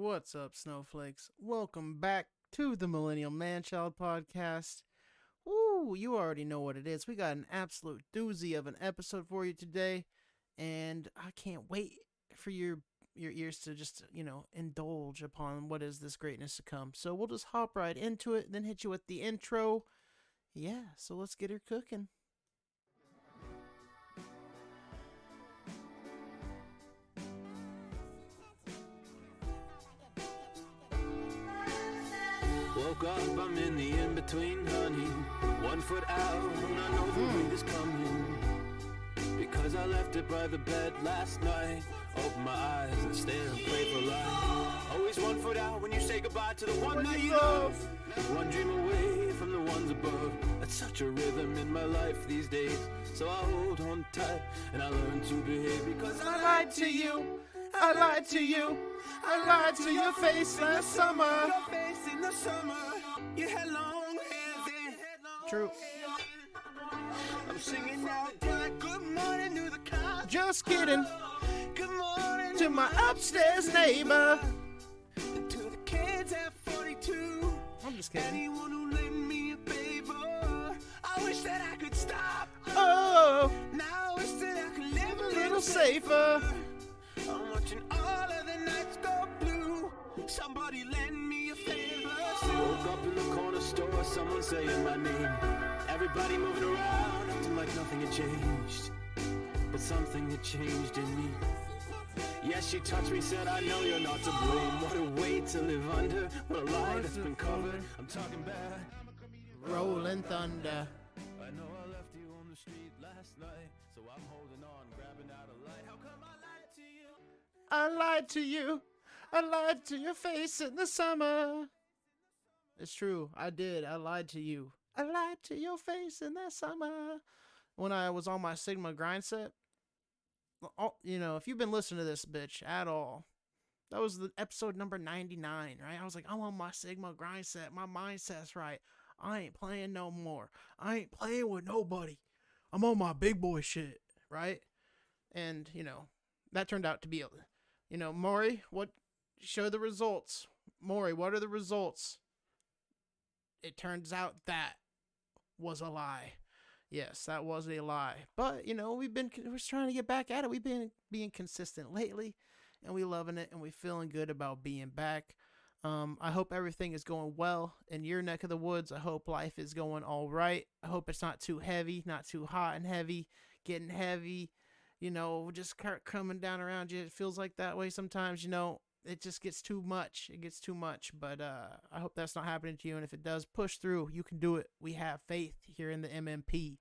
What's up, snowflakes? Welcome back to the Millennial Manchild podcast. Woo, you already know what it is. We got an absolute doozy of an episode for you today, and I can't wait for your your ears to just, you know, indulge upon what is this greatness to come. So we'll just hop right into it, then hit you with the intro. Yeah, so let's get her cooking. Up, I'm in the in between, honey. One foot out, and I know the wind is coming. Because I left it by the bed last night. Open my eyes and stare and pray for life. Always one foot out when you say goodbye to the one that you love. One dream away from the ones above. That's such a rhythm in my life these days. So I hold on tight and I learn to behave because I lied to you. I lied to you. I lied to your face last summer. Your face in the summer. You had long hair then. True. I'm singing out like good morning to the cops. Just kidding. Good morning To my upstairs neighbor. and to the kids at 42. I'm just kidding. Anyone who lend me a favor. I wish that I could stop. Oh, Now I wish that I could live a little safer. Store, someone saying my name. Everybody moving around, acting like nothing had changed. But something had changed in me. Yes, she touched me, said, I know you're not to blame. What a way to live under, what a lie that's been covered. I'm talking bad. Rolling thunder. I know I left you on the street last night, so I'm holding on, grabbing out a light. How come I lied to you? I lied to you. I lied to your face in the summer. It's true. I did. I lied to you. I lied to your face in that summer. When I was on my Sigma grind set, all, you know, if you've been listening to this bitch at all, that was the episode number 99, right? I was like, I'm on my Sigma grind set. My mindset's right. I ain't playing no more. I ain't playing with nobody. I'm on my big boy shit, right? And, you know, that turned out to be, you know, Maury, what, show the results. Maury, what are the results? It turns out that was a lie. Yes, that was a lie. But, you know, we've been, we're trying to get back at it. We've been being consistent lately and we loving it and we feeling good about being back. Um, I hope everything is going well in your neck of the woods. I hope life is going all right. I hope it's not too heavy, not too hot and heavy, getting heavy, you know, just coming down around you. It feels like that way sometimes, you know, it just gets too much. It gets too much, but uh, I hope that's not happening to you. And if it does, push through. You can do it. We have faith here in the MMP.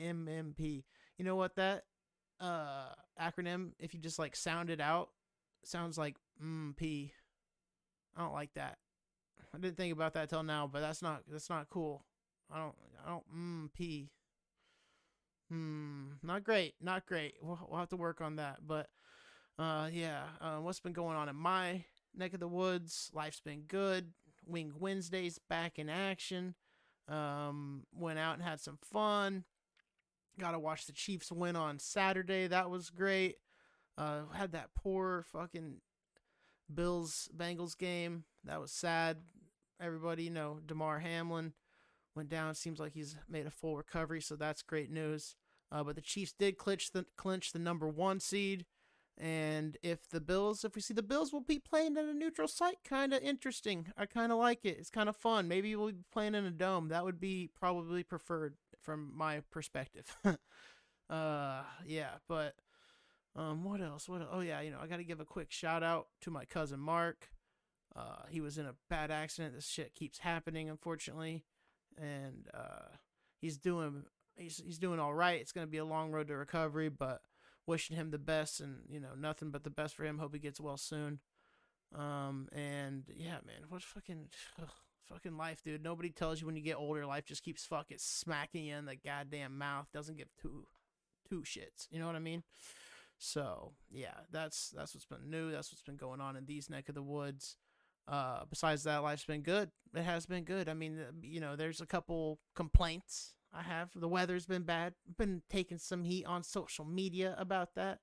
MMP. You know what that uh acronym? If you just like sound it out, sounds like MP. I don't like that. I didn't think about that till now, but that's not that's not cool. I don't I don't mm P. Hmm, not great, not great. We'll, we'll have to work on that, but uh yeah, uh, what's been going on in my neck of the woods? Life's been good. Wing Wednesdays back in action. Um, went out and had some fun. Got to watch the Chiefs win on Saturday. That was great. Uh, had that poor fucking Bills Bengals game. That was sad. Everybody, you know, Damar Hamlin went down. Seems like he's made a full recovery, so that's great news. Uh, but the Chiefs did clinch the clinch the number one seed. And if the Bills, if we see the Bills will be playing at a neutral site, kind of interesting. I kind of like it. It's kind of fun. Maybe we'll be playing in a dome. That would be probably preferred from my perspective. uh, yeah, but um, what else? What? Oh yeah, you know, I got to give a quick shout out to my cousin Mark. Uh, he was in a bad accident. This shit keeps happening, unfortunately, and uh, he's doing he's he's doing all right. It's gonna be a long road to recovery, but wishing him the best and you know nothing but the best for him. Hope he gets well soon. Um, and yeah, man, what fucking ugh, fucking life, dude. Nobody tells you when you get older, life just keeps fucking smacking you in the goddamn mouth. Doesn't give two two shits. You know what I mean? So yeah, that's that's what's been new. That's what's been going on in these neck of the woods. Uh, besides that, life's been good. It has been good. I mean, uh, you know, there's a couple complaints I have. The weather's been bad. Been taking some heat on social media about that.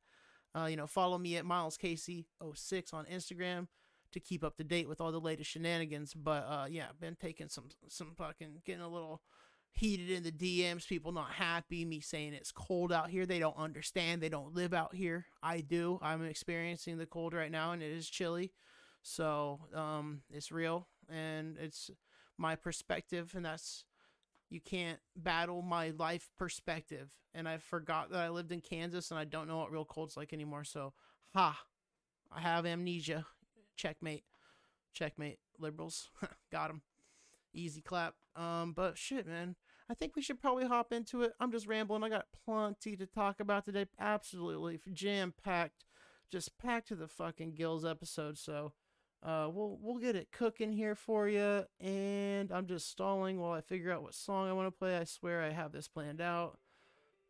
Uh, you know, follow me at Miles Casey 06 on Instagram. to keep up to date with all the latest shenanigans. But uh, yeah, been taking some some fucking getting a little heated in the DMs. People not happy. Me saying it's cold out here. They don't understand. They don't live out here. I do. I'm experiencing the cold right now, and it is chilly. So um, it's real, and it's my perspective, and that's you can't battle my life perspective. And I forgot that I lived in Kansas, and I don't know what real cold's like anymore. So ha, I have amnesia. Checkmate, checkmate. Liberals got him. Easy clap. Um, but shit, man. I think we should probably hop into it. I'm just rambling. I got plenty to talk about today. Absolutely jam packed, just packed to the fucking gills episode. So, uh, we'll we'll get it cooking here for you. And I'm just stalling while I figure out what song I want to play. I swear I have this planned out.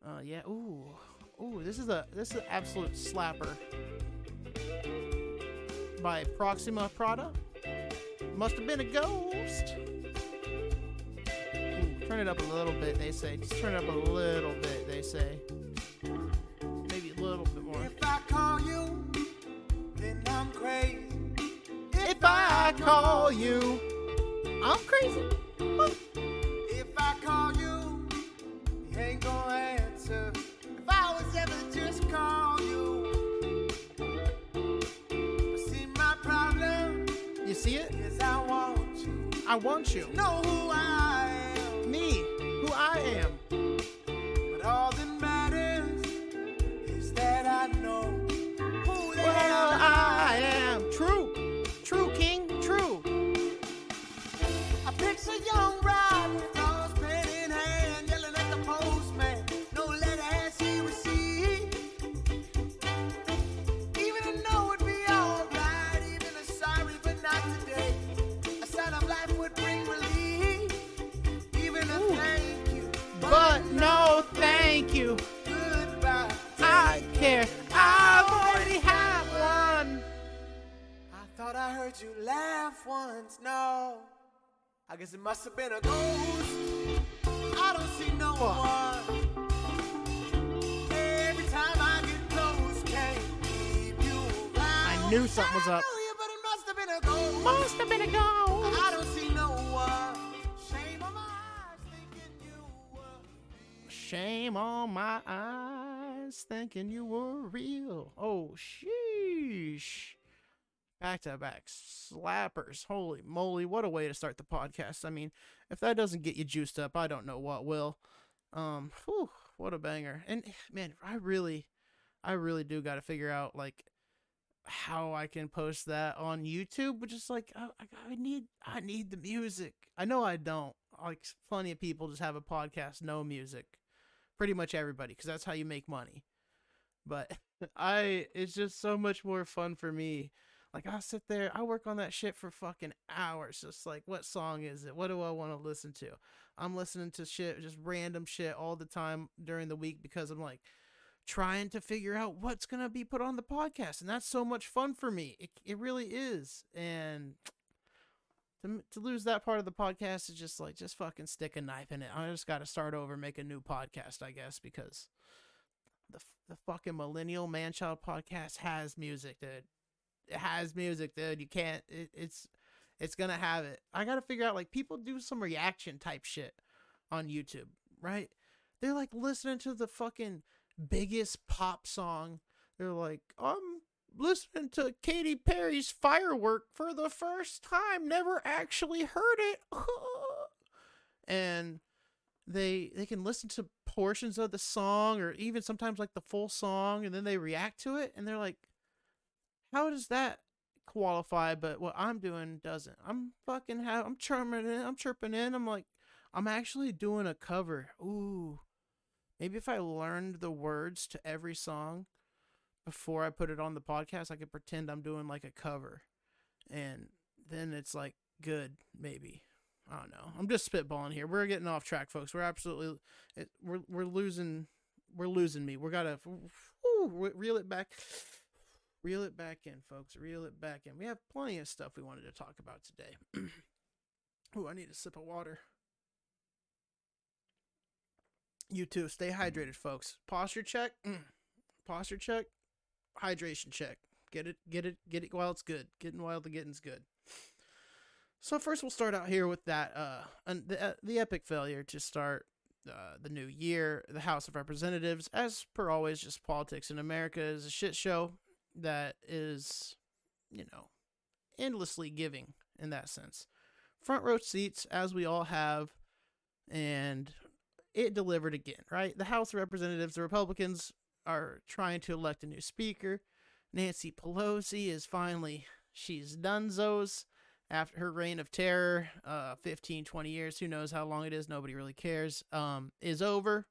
Uh, yeah. Ooh, ooh. This is a this is an absolute slapper by Proxima Prada. Must have been a ghost. Ooh, turn it up a little bit, they say. Just turn it up a little bit, they say. Maybe a little bit more. I call you, I'm crazy. Woo. If I call you, you ain't gonna answer. If I was ever just call you, see my problem You see it? is I want you. I want you. Know who I am, Me, who I am. I guess it must have been a ghost. I don't see no one. Every time I get close, can't keep you around. I knew something was up. I knew you, but it must have been a ghost. Must have been a ghost. I don't see no one. Shame on my eyes, thinking you were. Shame on my eyes, thinking you were real. Oh, sheesh. Back to back slappers. Holy moly, what a way to start the podcast. I mean, if that doesn't get you juiced up, I don't know what will. Um, whew, what a banger. And man, I really, I really do got to figure out like how I can post that on YouTube, but just like I, I I need, I need the music. I know I don't. Like plenty of people just have a podcast, no music. Pretty much everybody, because that's how you make money. But I, it's just so much more fun for me. Like I'll sit there, I work on that shit for fucking hours. Just like, what song is it? What do I want to listen to? I'm listening to shit, just random shit all the time during the week because I'm like trying to figure out what's gonna be put on the podcast, and that's so much fun for me. It it really is, and to to lose that part of the podcast is just like just fucking stick a knife in it. I just got to start over, make a new podcast, I guess, because the the fucking millennial man child podcast has music, dude. Has music, dude. You can't. It, it's it's gonna have it. I gotta figure out like people do some reaction type shit on YouTube, right? They're like listening to the fucking biggest pop song. They're like, I'm listening to Katy Perry's Firework for the first time. Never actually heard it. and they they can listen to portions of the song or even sometimes like the full song and then they react to it and they're like how does that qualify but what I'm doing doesn't. I'm fucking have I'm chirping in, I'm chirping in. I'm like I'm actually doing a cover. Ooh. Maybe if I learned the words to every song before I put it on the podcast, I could pretend I'm doing like a cover. And then it's like good, maybe. I don't know. I'm just spitballing here. We're getting off track, folks. We're absolutely we're we're losing we're losing me. We're got to reel it back. Reel it back in, folks. Reel it back in. We have plenty of stuff we wanted to talk about today. Ooh, I need a sip of water. You too. Stay hydrated, folks. Posture check. Mm. Posture check. Hydration check. Get it, get it, get it while it's good. Getting while the getting's good. So first, we'll start out here with that uh, and the uh, the epic failure to start uh, the new year. The House of Representatives, as per always, just politics in America is a shit show that is, you know, endlessly giving in that sense. Front row seats, as we all have, and it delivered again, right? The House of Representatives, the Republicans are trying to elect a new speaker. Nancy Pelosi is finally, she's done after her reign of terror, uh, 15, 20 years, who knows how long it is, nobody really cares, um, is over.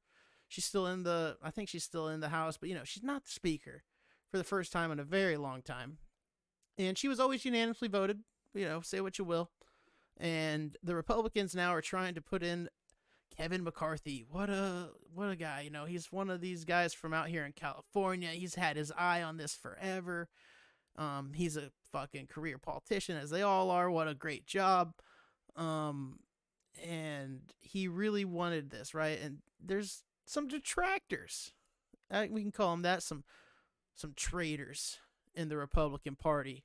She's still in the, I think she's still in the House, but you know, she's not the speaker for the first time in a very long time. And she was always unanimously voted, you know, say what you will. And the Republicans now are trying to put in Kevin McCarthy. What a what a guy, you know, he's one of these guys from out here in California. He's had his eye on this forever. Um, he's a fucking career politician, as they all are. What a great job. Um, and he really wanted this, right? And there's some detractors. Uh, we can call them that. Some some traitors in the Republican Party.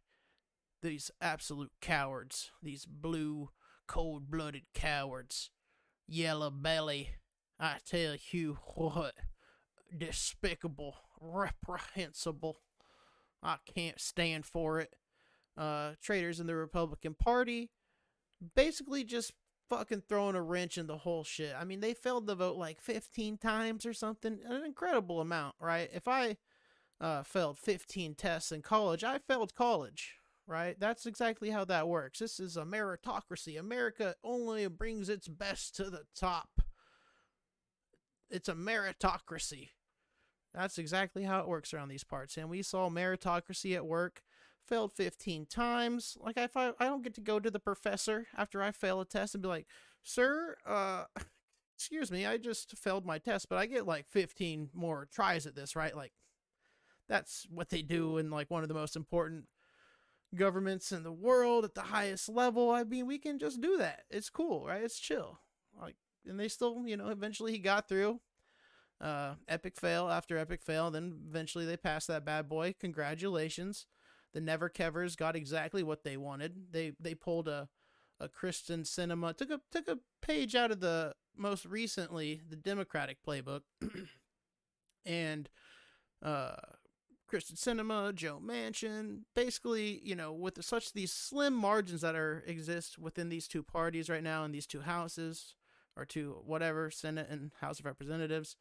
These absolute cowards. These blue, cold blooded cowards. Yellow belly. I tell you what. Despicable. Reprehensible. I can't stand for it. Uh, traitors in the Republican Party basically just fucking throwing a wrench in the whole shit. I mean, they failed the vote like 15 times or something. An incredible amount, right? If I uh, failed 15 tests in college, I failed college, right? That's exactly how that works. This is a meritocracy. America only brings its best to the top. It's a meritocracy. That's exactly how it works around these parts. And we saw meritocracy at work. Failed 15 times. Like, if I, I don't get to go to the professor after I fail a test and be like, Sir, uh, excuse me, I just failed my test, but I get like 15 more tries at this, right? Like, that's what they do in like one of the most important governments in the world at the highest level. I mean, we can just do that. It's cool, right? It's chill. Like, and they still, you know, eventually he got through. Uh, epic fail after epic fail. Then eventually they passed that bad boy. Congratulations. The Never Kevers got exactly what they wanted. They they pulled a a Kyrsten Sinema took a took a page out of the most recently the Democratic playbook, and uh, Kyrsten Sinema, Joe Manchin, basically, you know, with such these slim margins that are exist within these two parties right now in these two houses or two whatever Senate and House of Representatives,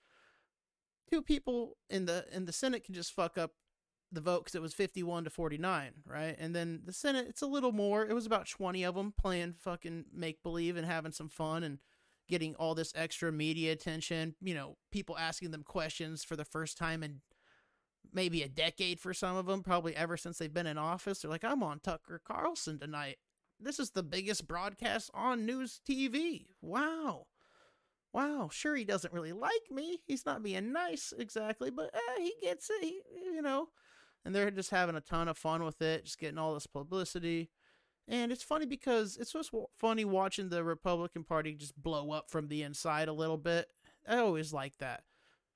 two people in the in the Senate can just fuck up the vote because it was 51 to 49, right? And then the Senate, it's a little more. It was about 20 of them playing fucking make believe and having some fun and getting all this extra media attention. You know, people asking them questions for the first time in maybe a decade for some of them, probably ever since they've been in office. They're like, I'm on Tucker Carlson tonight. This is the biggest broadcast on news TV. Wow. Wow, sure he doesn't really like me. He's not being nice exactly, but eh, he gets it. He, you know, and they're just having a ton of fun with it, just getting all this publicity. And it's funny because it's just funny watching the Republican Party just blow up from the inside a little bit. I always like that.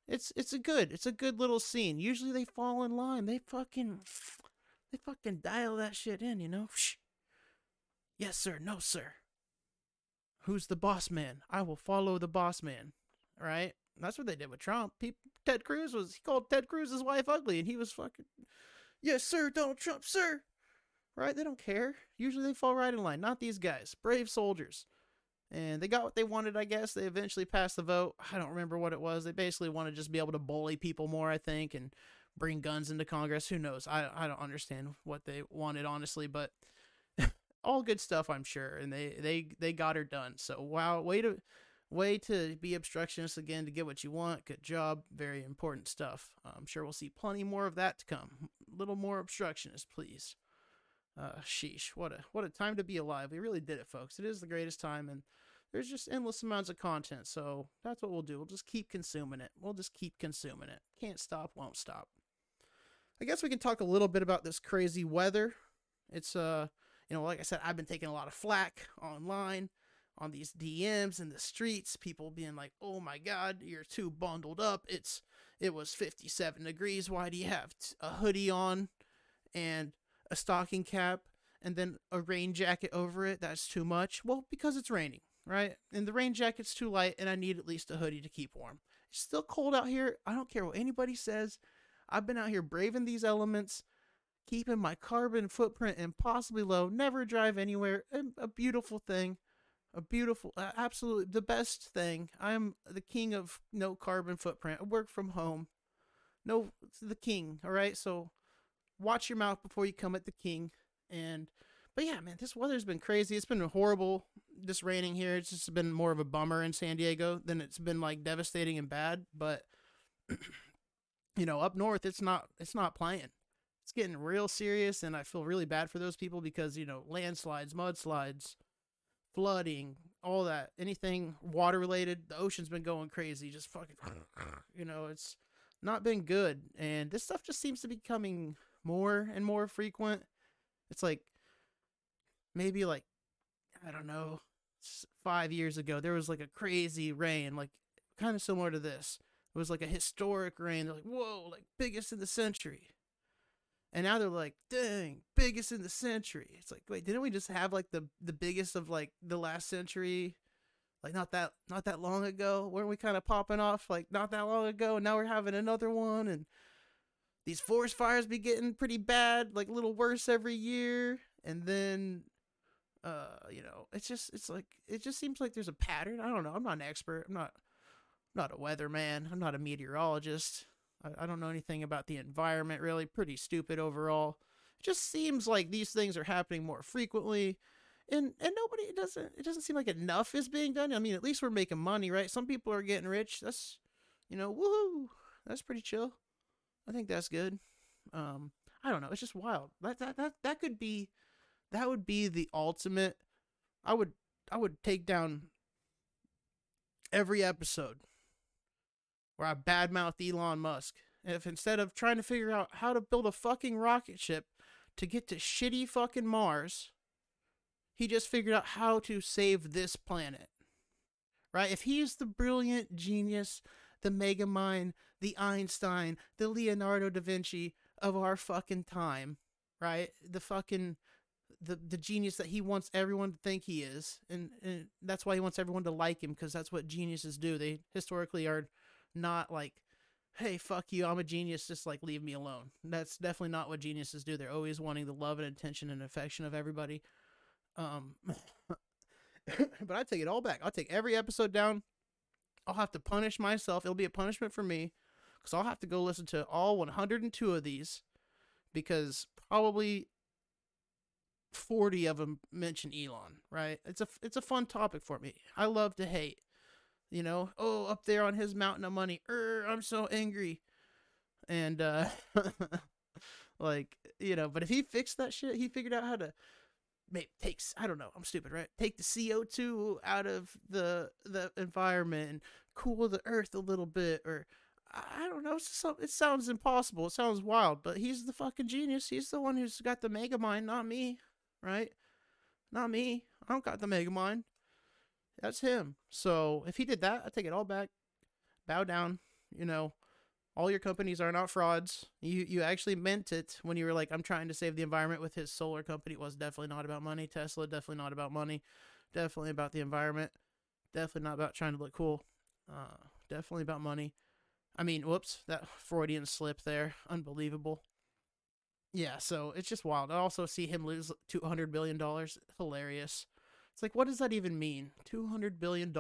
It's it's a good it's a good little scene. Usually they fall in line. They fucking they fucking dial that shit in, you know. Shh. Yes, sir. No, sir. Who's the boss man? I will follow the boss man. Right? That's what they did with Trump. He, Ted Cruz was he called Ted Cruz's wife ugly, and he was fucking, yes sir, Donald Trump, sir. Right? They don't care. Usually they fall right in line. Not these guys, brave soldiers. And they got what they wanted, I guess. They eventually passed the vote. I don't remember what it was. They basically want to just be able to bully people more, I think, and bring guns into Congress. Who knows? I I don't understand what they wanted, honestly, but all good stuff, I'm sure. And they they they got her done. So wow, way to way to be obstructionist again to get what you want. Good job. Very important stuff. I'm sure we'll see plenty more of that to come. A little more obstructionist, please. Uh, sheesh, what a what a time to be alive. We really did it, folks. It is the greatest time, and there's just endless amounts of content. So that's what we'll do. We'll just keep consuming it. We'll just keep consuming it. Can't stop, won't stop. I guess we can talk a little bit about this crazy weather. It's uh, you know, like I said, I've been taking a lot of flack online on these DMs in the streets, people being like, "Oh my god, you're too bundled up. It's it was 57 degrees. Why do you have a hoodie on?" and a stocking cap and then a rain jacket over it, that's too much. Well, because it's raining, right? And the rain jacket's too light, and I need at least a hoodie to keep warm. It's still cold out here. I don't care what anybody says. I've been out here braving these elements, keeping my carbon footprint impossibly low, never drive anywhere. A, beautiful thing. A beautiful, absolutely the best thing. I'm the king of no carbon footprint. I work from home. No, the king, all right? So watch your mouth before you come at the king. And but yeah, man, this weather's been crazy. It's been horrible. This raining here, it's just been more of a bummer in San Diego than it's been like devastating and bad. But you know, up north, it's not it's not playing. It's getting real serious, and I feel really bad for those people because you know landslides, mudslides, flooding, all that, anything water related. The ocean's been going crazy. Just fucking, you know, it's not been good, and this stuff just seems to be becoming more and more frequent it's like maybe like I don't know, five years ago there was like a crazy rain, like kind of similar to this. It was like a historic rain. They're like, whoa, like biggest in the century. And now they're like, dang, biggest in the century. It's like, wait, didn't we just have like the the biggest of like the last century? Like not that not that long ago? Weren't we kind of popping off like not that long ago? And now we're having another one and these forest fires be getting pretty bad, like a little worse every year, and then uh, you know, it's just it's like it just seems like there's a pattern. I don't know. I'm not an expert. I'm not I'm not a weatherman. I'm not a meteorologist. I, I don't know anything about the environment really. Pretty stupid overall. It just seems like these things are happening more frequently. And and nobody it doesn't it doesn't seem like enough is being done. I mean, at least we're making money, right? Some people are getting rich. That's you know, woohoo. That's pretty chill. I think that's good. Um, I don't know. It's just wild. That that that that could be, that would be the ultimate. I would I would take down every episode where I badmouth Elon Musk. If instead of trying to figure out how to build a fucking rocket ship to get to shitty fucking Mars, he just figured out how to save this planet. Right? If he's the brilliant genius the Mega Megamind, the Einstein, the Leonardo da Vinci of our fucking time, right? The fucking the the genius that he wants everyone to think he is, and, and that's why he wants everyone to like him because that's what geniuses do. They historically are not like, "Hey, fuck you, I'm a genius, just like leave me alone." That's definitely not what geniuses do. They're always wanting the love and attention and affection of everybody. Um, but I take it all back. I'll take every episode down. I'll have to punish myself. It'll be a punishment for me because I'll have to go listen to all 102 of these because probably 40 of them mention Elon, right? It's a it's a fun topic for me. I love to hate. You know, oh, up there on his mountain of money. Er, I'm so angry. And uh like, you know, but if he fixed that shit, he figured out how to maybe takes I don't know, I'm stupid, right? Take the CO2 out of the the environment and cool the earth a little bit or I don't know. It sounds impossible. It sounds wild, but he's the fucking genius. He's the one who's got the mega mind, not me, right? Not me. I don't got the mega mind. That's him. So if he did that, I take it all back. Bow down. You know, all your companies are not frauds. You you actually meant it when you were like, I'm trying to save the environment with his solar company. It was definitely not about money. Tesla, definitely not about money. Definitely about the environment. Definitely not about trying to look cool. Uh, definitely about money. I mean, whoops, that Freudian slip there. Unbelievable. Yeah, so it's just wild. I also see him lose $200 billion. Hilarious. It's like, what does that even mean? $200 billion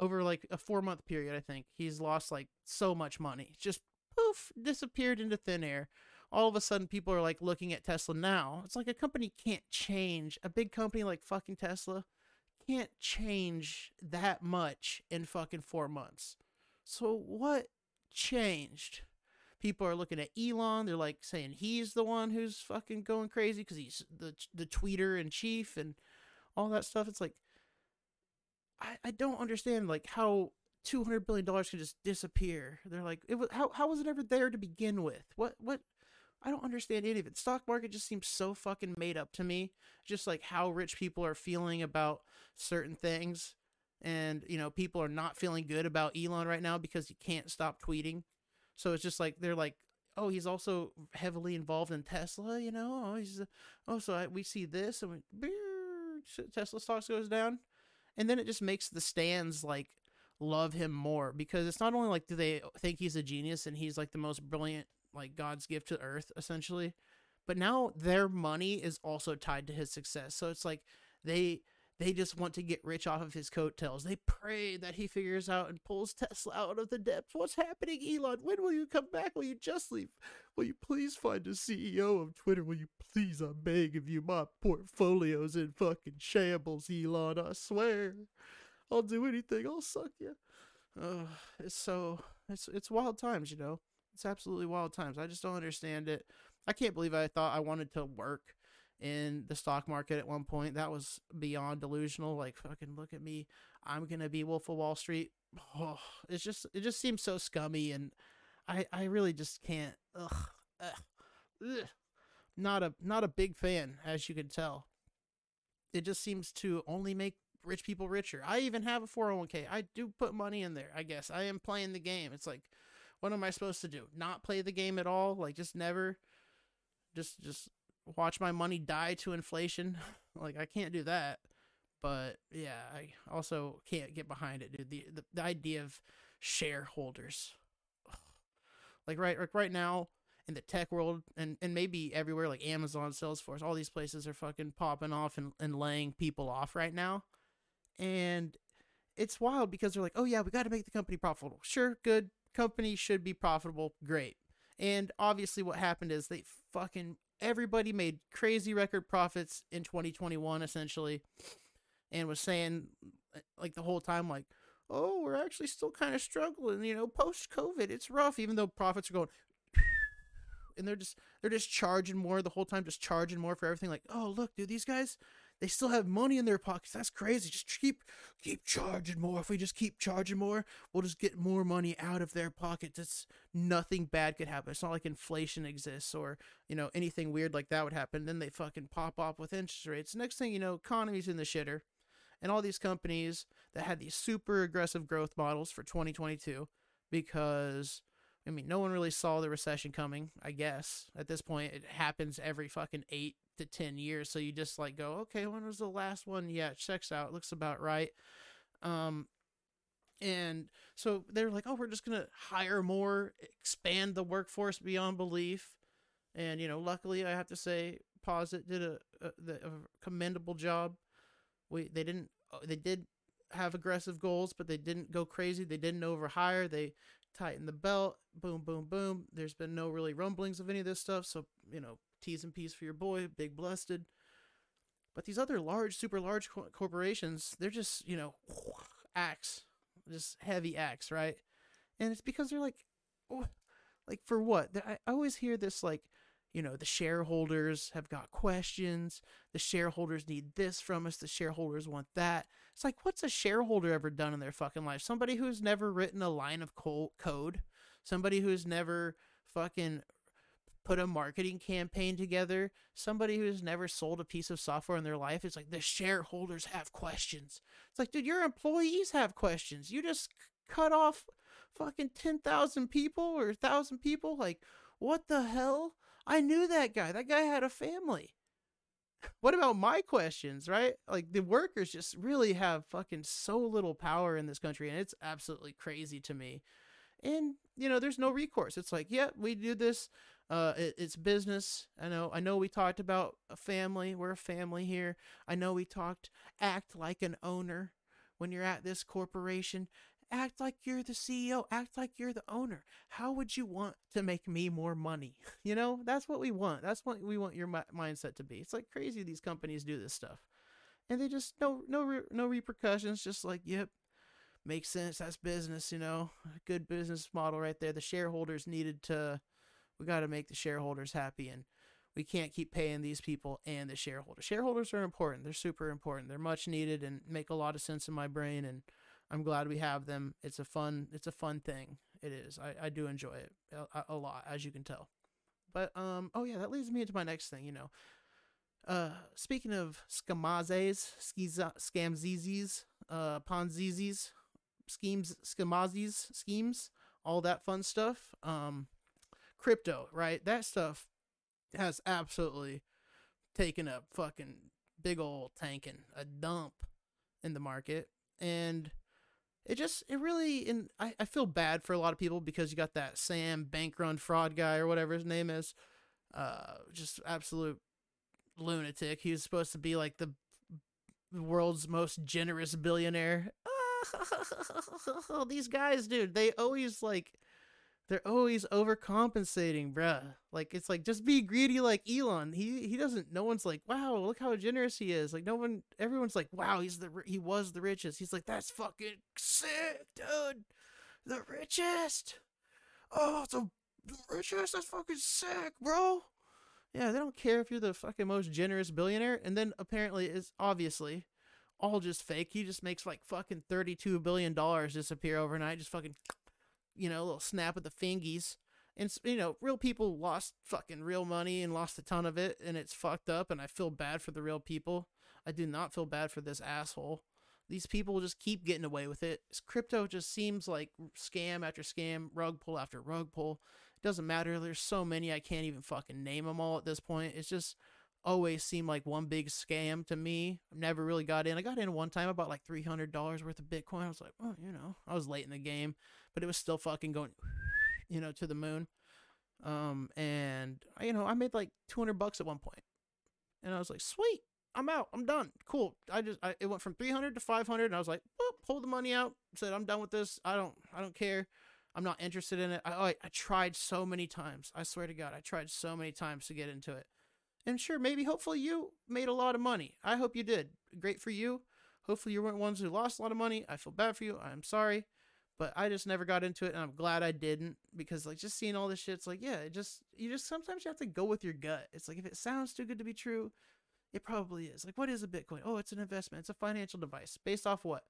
over like a four month period, I think. He's lost like so much money. Just poof, disappeared into thin air. All of a sudden, people are like looking at Tesla now. It's like a company can't change. A big company like fucking Tesla can't change that much in fucking four months. So, what changed? People are looking at Elon. They're like saying he's the one who's fucking going crazy because he's the the tweeter in chief and all that stuff. It's like, I, I don't understand like how two hundred billion dollars can just disappear. They're like, it was how how was it ever there to begin with? What what? I don't understand any of it. Stock market just seems so fucking made up to me. Just like how rich people are feeling about certain things, and you know people are not feeling good about Elon right now because he can't stop tweeting. So it's just like they're like oh, he's also heavily involved in Tesla. You know, oh, he's oh, so I, we see this and we, Tesla stocks goes down, and then it just makes the stands like love him more because it's not only like do they think he's a genius and he's like the most brilliant like God's gift to Earth essentially, but now their money is also tied to his success. So it's like they they just want to get rich off of his coattails. They pray that he figures out and pulls Tesla out of the depths. What's happening, Elon? When will you come back? Will you just leave? Will you please find a CEO of Twitter? Will you please, I'm begging of you, my portfolio's in fucking shambles, Elon. I swear. I'll do anything. I'll suck you. Uh, it's so it's it's wild times, you know. It's absolutely wild times. I just don't understand it. I can't believe I thought I wanted to work in the stock market at one point. That was beyond delusional. Like fucking look at me. I'm gonna be Wolf of Wall Street. Oh, it's just it just seems so scummy and I I really just can't ugh, ugh, ugh. not a not a big fan as you can tell. It just seems to only make rich people richer. I even have a 401k. I do put money in there, I guess. I am playing the game. It's like what am I supposed to do? Not play the game at all? Like just never just just watch my money die to inflation. like I can't do that. But yeah, I also can't get behind it, dude. The the, the idea of shareholders. Like right like right now in the tech world and, and maybe everywhere like Amazon, Salesforce, all these places are fucking popping off and, and laying people off right now. And it's wild because they're like, oh yeah, we got to make the company profitable. Sure, good. Company should be profitable. Great. And obviously, what happened is they fucking everybody made crazy record profits in 2021 essentially and was saying like the whole time like oh we're actually still kind of struggling you know post covid it's rough even though profits are going and they're just they're just charging more the whole time just charging more for everything like oh look dude these guys they still have money in their pockets. That's crazy. Just keep keep charging more. If we just keep charging more, we'll just get more money out of their pockets. It's nothing bad could happen. It's not like inflation exists or, you know, anything weird like that would happen. Then they fucking pop off with interest rates. Next thing you know, economy's in the shitter. And all these companies that had these super aggressive growth models for 2022 because I mean, no one really saw the recession coming, I guess. At this point, it happens every fucking eight to 10 years. So you just like go, okay, when was the last one? Yeah, it checks out. It looks about right. Um, and so they're like, oh, we're just going to hire more, expand the workforce beyond belief. And, you know, luckily, I have to say, Posit did a, a, a commendable job. We, they didn't, uh, they did have aggressive goals, but they didn't go crazy. They didn't overhire. They tightened the belt. Boom, boom, boom. There's been no really rumblings of any of this stuff. So, you know, T's and P's for your boy, big blessed. But these other large, super large corporations, they're just, you know, axe, just heavy axe, right? And it's because they're like, oh, like for what? I always hear this like, you know, the shareholders have got questions. The shareholders need this from us. The shareholders want that. It's like, what's a shareholder ever done in their fucking life? Somebody who's never written a line of code, somebody who's never fucking put a marketing campaign together, somebody who's never sold a piece of software in their life, it's like the shareholders have questions. It's like, dude, your employees have questions. You just cut off fucking 10,000 people or 1,000 people. Like, what the hell? I knew that guy. That guy had a family. What about my questions, right? Like, the workers just really have fucking so little power in this country, and it's absolutely crazy to me. And, you know, there's no recourse. It's like, yeah, we do this uh, it, it's business. I know. I know. We talked about a family. We're a family here. I know. We talked act like an owner when you're at this corporation. Act like you're the CEO. Act like you're the owner. How would you want to make me more money? You know, that's what we want. That's what we want your mi- mindset to be. It's like crazy these companies do this stuff, and they just no no re- no repercussions. Just like, yep, makes sense. That's business. You know, good business model right there. The shareholders needed to we got to make the shareholders happy and we can't keep paying these people and the shareholders. Shareholders are important. They're super important. They're much needed and make a lot of sense in my brain and I'm glad we have them. It's a fun it's a fun thing. It is. I, I do enjoy it a, a lot as you can tell. But um oh yeah, that leads me into my next thing, you know. Uh speaking of scamazes, scamzizis, uh ponzizis, schemes, scamazis, schemes, all that fun stuff. Um crypto, right? That stuff has absolutely taken a fucking big old tanking, a dump in the market. And it just it really and I, I feel bad for a lot of people because you got that Sam Bankrun fraud guy or whatever his name is. Uh just absolute lunatic. He was supposed to be like the world's most generous billionaire. These guys, dude, they always like they're always overcompensating, bruh. Like it's like just be greedy like Elon. He he doesn't. No one's like, wow, look how generous he is. Like no one. Everyone's like, wow, he's the he was the richest. He's like, that's fucking sick, dude. The richest. Oh, the richest. That's fucking sick, bro. Yeah, they don't care if you're the fucking most generous billionaire. And then apparently, it's obviously all just fake. He just makes like fucking thirty-two billion dollars disappear overnight. Just fucking you know, a little snap of the fingies. And, you know, real people lost fucking real money and lost a ton of it, and it's fucked up, and I feel bad for the real people. I do not feel bad for this asshole. These people just keep getting away with it. Crypto just seems like scam after scam, rug pull after rug pull. It doesn't matter. There's so many, I can't even fucking name them all at this point. It's just always seemed like one big scam to me. I never really got in. I got in one time about like $300 worth of Bitcoin. I was like, oh, you know, I was late in the game but it was still fucking going, you know, to the moon. Um, and you know, I made like 200 bucks at one point, and I was like, sweet, I'm out, I'm done, cool. I just, I, it went from 300 to 500, and I was like, Boop, pull the money out, said I'm done with this. I don't, I don't care. I'm not interested in it. I, I, I tried so many times. I swear to God, I tried so many times to get into it. And sure, maybe, hopefully, you made a lot of money. I hope you did. Great for you. Hopefully, you weren't ones who lost a lot of money. I feel bad for you. I'm sorry but I just never got into it, and I'm glad I didn't because like just seeing all this shit, it's like yeah, it just you just sometimes you have to go with your gut. It's like if it sounds too good to be true, it probably is. Like what is a Bitcoin? Oh, it's an investment. It's a financial device based off what?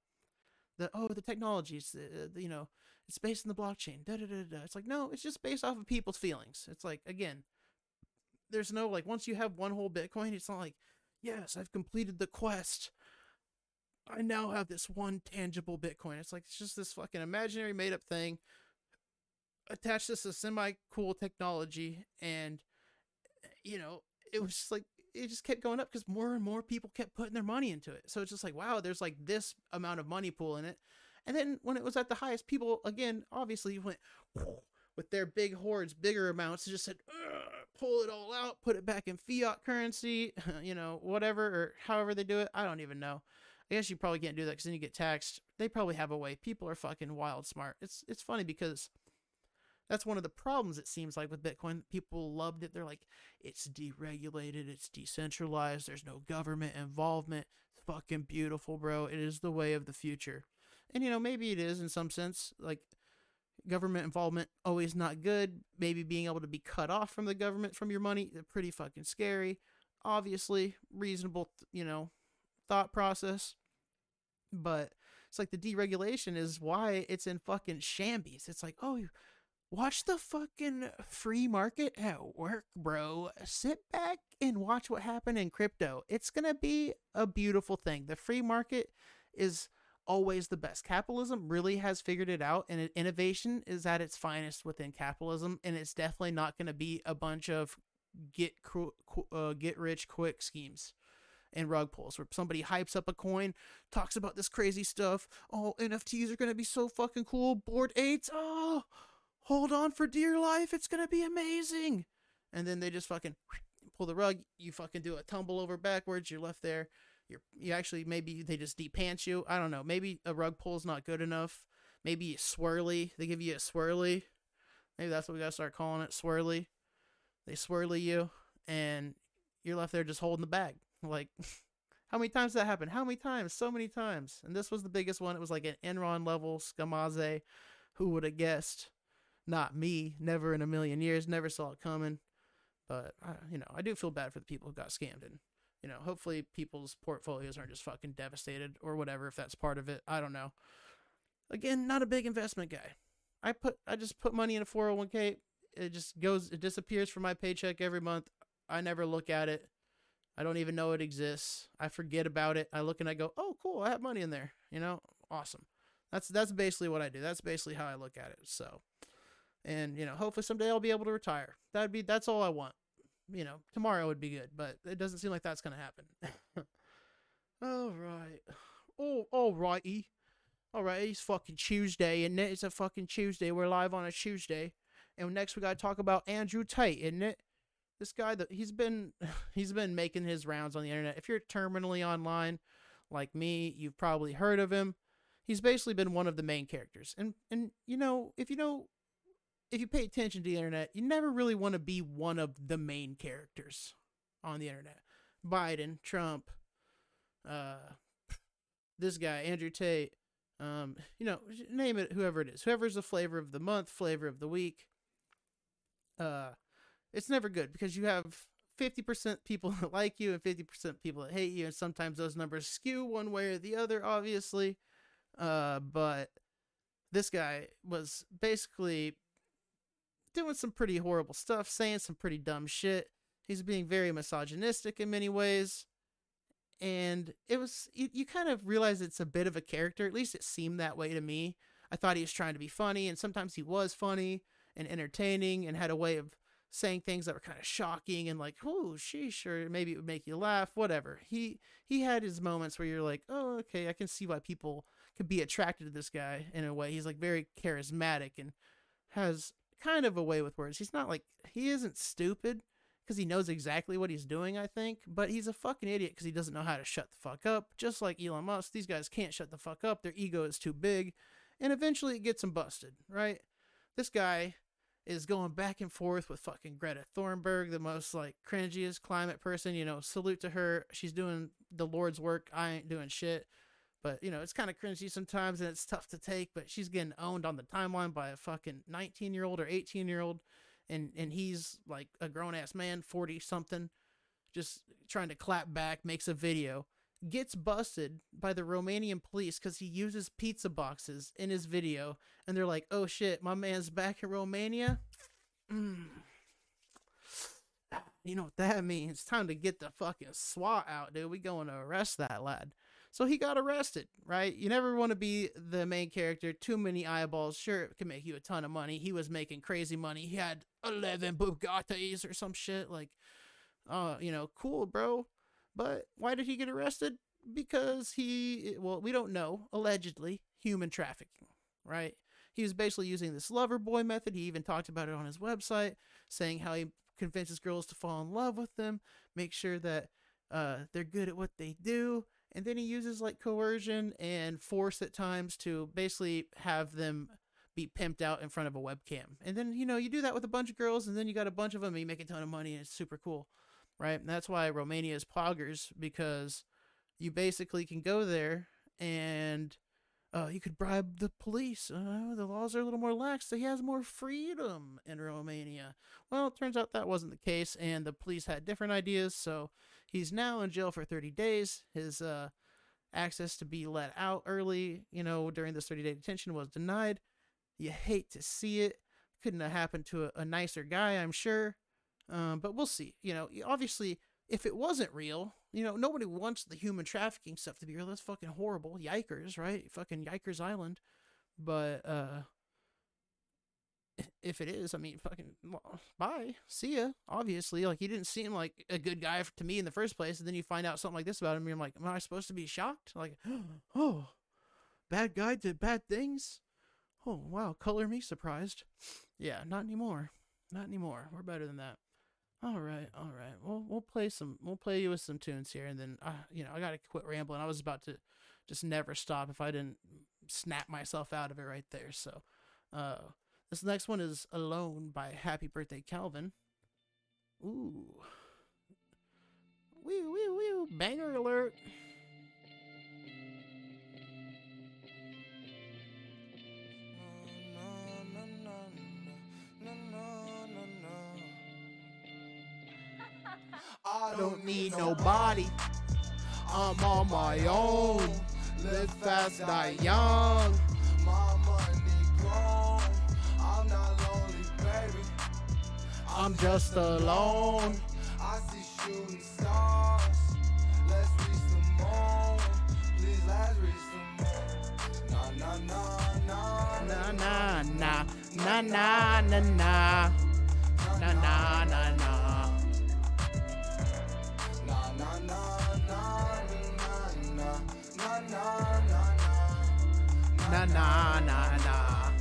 The oh the technologies, the, uh, the, you know, it's based in the blockchain. Da, da, da, da. It's like no, it's just based off of people's feelings. It's like again, there's no like once you have one whole Bitcoin, it's not like yes, I've completed the quest. I now have this one tangible Bitcoin. It's like it's just this fucking imaginary made up thing attached to some semi cool technology, and you know, it was just like it just kept going up because more and more people kept putting their money into it. So it's just like, wow, there's like this amount of money pool in it. And then when it was at the highest, people again obviously went with their big hordes, bigger amounts, and just said, pull it all out, put it back in fiat currency, you know, whatever or however they do it. I don't even know. I guess you probably can't do that because then you get taxed. They probably have a way. People are fucking wild smart. It's it's funny because that's one of the problems it seems like with Bitcoin. People loved it. They're like, it's deregulated, it's decentralized, there's no government involvement. It's fucking beautiful, bro. It is the way of the future. And you know, maybe it is in some sense. Like government involvement always not good. Maybe being able to be cut off from the government from your money, pretty fucking scary. Obviously, reasonable, you know, thought process. But it's like the deregulation is why it's in fucking shambles. It's like, oh, watch the fucking free market at work, bro. Sit back and watch what happened in crypto. It's going to be a beautiful thing. The free market is always the best. Capitalism really has figured it out, and innovation is at its finest within capitalism, and it's definitely not going to be a bunch of get uh, get rich quick schemes and rug pulls where somebody hypes up a coin, talks about this crazy stuff. Oh, NFTs are going to be so fucking cool. Bored Apes. Oh, hold on for dear life. It's going to be amazing. And then they just fucking pull the rug. You fucking do a tumble over backwards. You're left there. You're, you actually, maybe they just deep pants you. I don't know. Maybe a rug pull is not good enough. Maybe swirly. They give you a swirly. Maybe that's what we got to start calling it swirly. They swirly you, and you're left there just holding the bag. Like, how many times that happened? How many times? So many times. And this was the biggest one. It was like an Enron level Scamaze. Who would have guessed? Not me. Never in a million years. Never saw it coming. But, uh, you know, I do feel bad for the people who got scammed. And, you know, hopefully people's portfolios aren't just fucking devastated or whatever, if that's part of it. I don't know. Again, not a big investment guy. I put, I just put money in a 401k. It just goes, it disappears from my paycheck every month. I never look at it. I don't even know it exists. I forget about it. I look and I go, "Oh, cool! I have money in there." You know, awesome. That's that's basically what I do. That's basically how I look at it. So, and you know, hopefully someday I'll be able to retire. That'd be that's all I want. You know, tomorrow would be good, but it doesn't seem like that's gonna happen. all right, oh, all righty, all right. It's fucking Tuesday, and it? it's a fucking Tuesday. We're live on a Tuesday, and next we gotta talk about Andrew Tate, isn't it? This guy that he's been he's been making his rounds on the internet. If you're terminally online, like me, you've probably heard of him. He's basically been one of the main characters, and and you know if you know if you pay attention to the internet, you never really want to be one of the main characters on the internet. Biden, Trump, uh, this guy, Andrew Tate, um, you know, name it, whoever it is, whoever's the flavor of the month, flavor of the week. Uh, it's never good because you have 50% people that like you and 50% people that hate you, and sometimes those numbers skew one way or the other, obviously. Uh, but this guy was basically doing some pretty horrible stuff, saying some pretty dumb shit. He's being very misogynistic in many ways. And it was, you, you kind of realize it's a bit of a character. At least it seemed that way to me. I thought he was trying to be funny, and sometimes he was funny and entertaining and had a way of saying things that were kind of shocking and like, oh, sheesh, or maybe it would make you laugh, whatever. He he had his moments where you're like, oh, okay, I can see why people could be attracted to this guy in a way. He's like very charismatic and has kind of a way with words. He's not like he isn't stupid because he knows exactly what he's doing, I think, but he's a fucking idiot because he doesn't know how to shut the fuck up. Just like Elon Musk, these guys can't shut the fuck up. Their ego is too big, and eventually it gets them busted, right? This guy is going back and forth with fucking Greta Thunberg, the most like cringiest climate person. You know, salute to her. She's doing the Lord's work. I ain't doing shit. But you know, it's kind of cringy sometimes, and it's tough to take. But she's getting owned on the timeline by a fucking 19 year old or 18 year old, and and he's like a grown ass man, 40 something, just trying to clap back. Makes a video, gets busted by the Romanian police because he uses pizza boxes in his video, and they're like, "Oh shit, my man's back in Romania." Mm. You know what that means? It's time to get the fucking SWAT out, dude. We going to arrest that lad. So he got arrested, right? You never want to be the main character. Too many eyeballs. Sure, it can make you a ton of money. He was making crazy money. He had 11 Bugattis or some shit. Like, uh, you know, cool, bro. But why did he get arrested? Because he, well, we don't know, allegedly, human trafficking, right? He was basically using this lover boy method. He even talked about it on his website, saying how he convinces girls to fall in love with them, make sure that uh, they're good at what they do, and then he uses like coercion and force at times to basically have them be pimped out in front of a webcam. And then, you know, you do that with a bunch of girls and then you got a bunch of them and you make a ton of money and it's super cool. Right? And that's why Romania is poggers because you basically can go there and uh, you could bribe the police. Uh, the laws are a little more lax, so he has more freedom in Romania. Well, it turns out that wasn't the case, and the police had different ideas, so He's now in jail for 30 days. His uh, access to be let out early, you know, during this 30 day detention was denied. You hate to see it. Couldn't have happened to a, a nicer guy, I'm sure. Um, but we'll see. You know, obviously, if it wasn't real, you know, nobody wants the human trafficking stuff to be real. That's fucking horrible. Yikers, right? Fucking Yikers Island. But uh if it is, I mean, fucking bye, see ya. Obviously, like he didn't seem like a good guy to me in the first place, and then you find out something like this about him, and you're like, am I supposed to be shocked? Like, oh, bad guy did bad things. Oh wow, color me surprised. Yeah, not anymore. Not anymore. We're better than that. All right, all right. We'll we'll play some. We'll play you with some tunes here, and then uh, you know I gotta quit rambling. I was about to just never stop if I didn't snap myself out of it right there. So, uh, this next one is Alone by Happy Birthday Calvin. Ooh. Wee wee wee banger alert. I don't need nobody. I'm on my own. Live fast, die young. My money grown. I'm not lonely, baby. I'm just alone. I see shooting stars. Let's reach the moon. Please, let's reach the moon. Nah, nah, nah, nah. Nah, nah, nah. Nah, na na na na na na na na. Na na na na.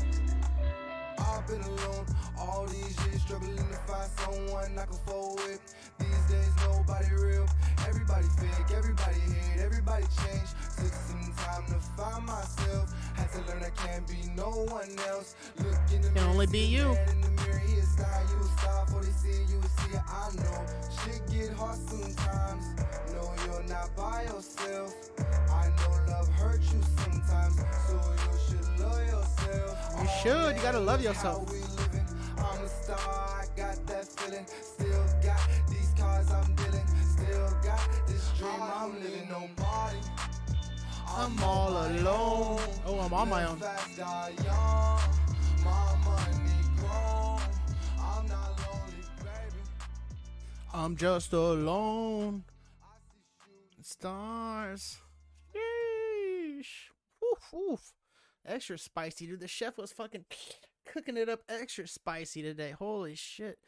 I've been alone all these years, struggling to find someone I can fold with. These days, nobody real, everybody fake, everybody hate, everybody change. Took some time to find myself, had to learn I can't be no one else. Look in the Can mirror, only be you. in the mirror, he a star, you a star, for they see you a see I know. Shit get hard sometimes, no, you're not by yourself. I know love hurts you sometimes, so you should love yourself. You should. You gotta love yourself. How we living? I'm a star, I got that feeling. Still got these cars I'm dealing. Still got this dream I'm living. Nobody. I'm all alone. Oh, I'm on my own. Fast, die young. My money grown. I'm not lonely, baby. I'm just alone. Stars. Yeesh. Woof, woof. Extra spicy, dude. The chef was fucking cooking it up extra spicy today. Holy shit.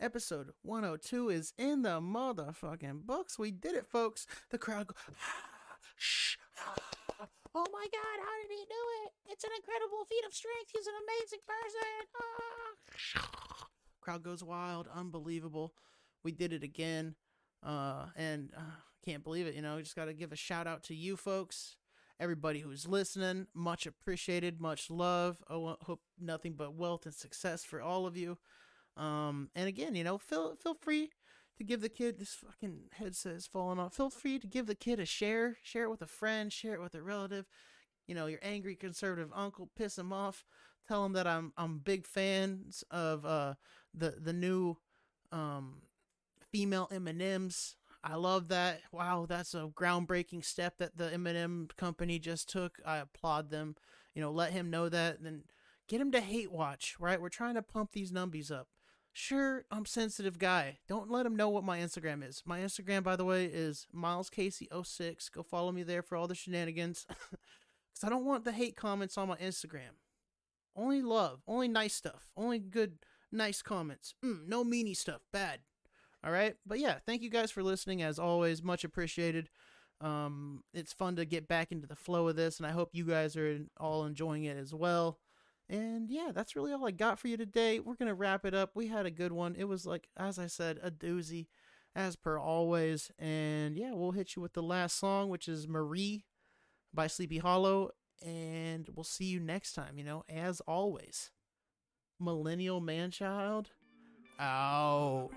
Episode 102 is in the motherfucking books. We did it, folks. The crowd go, "Ah, shh, ah." Oh my god, how did he do it? It's an incredible feat of strength. He's an amazing person. Ah. Crowd goes wild. Unbelievable. We did it again. Uh, and uh, can't believe it. You know, just got to give a shout out to you folks, everybody who's listening. Much appreciated, much love. I hope nothing but wealth and success for all of you. Um, and again, you know, feel feel free to give the kid this fucking headset is falling off. Feel free to give the kid a share. Share it with a friend. Share it with a relative. You know, your angry conservative uncle, piss him off. Tell him that I'm I'm big fans of uh the the new um female M&Ms. I love that. Wow, that's a groundbreaking step that the M&M company just took. I applaud them. You know, let him know that then get him to hate watch, right? We're trying to pump these numbies up. Sure, I'm sensitive guy. Don't let him know what my Instagram is. My Instagram, by the way, is milescasey06. Go follow me there for all the shenanigans. Because I don't want the hate comments on my Instagram. Only love, only nice stuff, only good, nice comments. Mm, no meanie stuff, bad. All right, but yeah, thank you guys for listening. As always, much appreciated. Um, it's fun to get back into the flow of this, and I hope you guys are all enjoying it as well. And yeah, that's really all I got for you today. We're gonna wrap it up. We had a good one. It was like, as I said, a doozy, as per always. And yeah, we'll hit you with the last song, which is Marie by Sleepy Hallow. And we'll see you next time, you know, as always. Millennial Manchild out.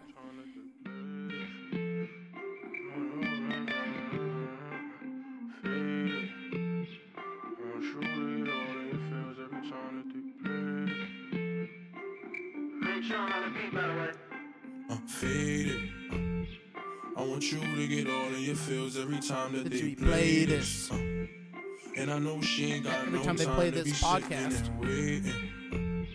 Want you to get all in your feels every time that, That they play this. Uh, and I know she ain't got Every no time they play to this be podcast. and waiting.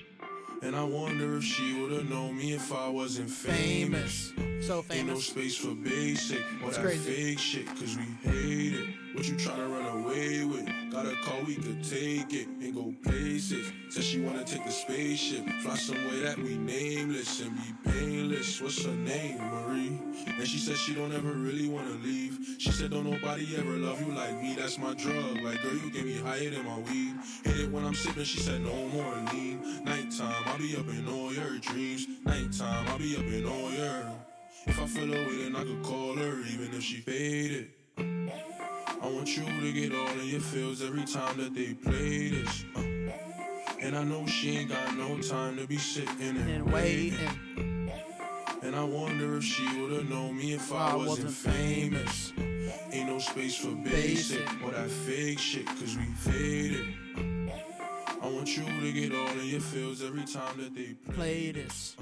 And I wonder if she would've known me if I wasn't famous. Famous. So Ain't no space for basic or that crazy. fake shit, cause we hate it. What you tryna run away with? Got a call, we could take it and go places. Said she wanna take the spaceship, fly somewhere that we nameless and be painless. What's her name, Marie? And she said she don't ever really wanna leave. She said, Don't nobody ever love you like me, that's my drug. Like, girl, you get me higher than my weed. Hit it when I'm sipping, she said, No more lean. Nighttime, I'll be up in all your dreams. Nighttime, I'll be up in all your. If I feel away, then I could call her, even if she faded. I want you to get all in your feels every time that they play this. uh. And I know she ain't got no time to be sitting and, And wait waiting. and And I wonder if she would've known me if I, I wasn't, wasn't famous. Ain't no space for basic, Basic. or that fake shit, cause we faded. I want you to get all in your feels every time that they play play this.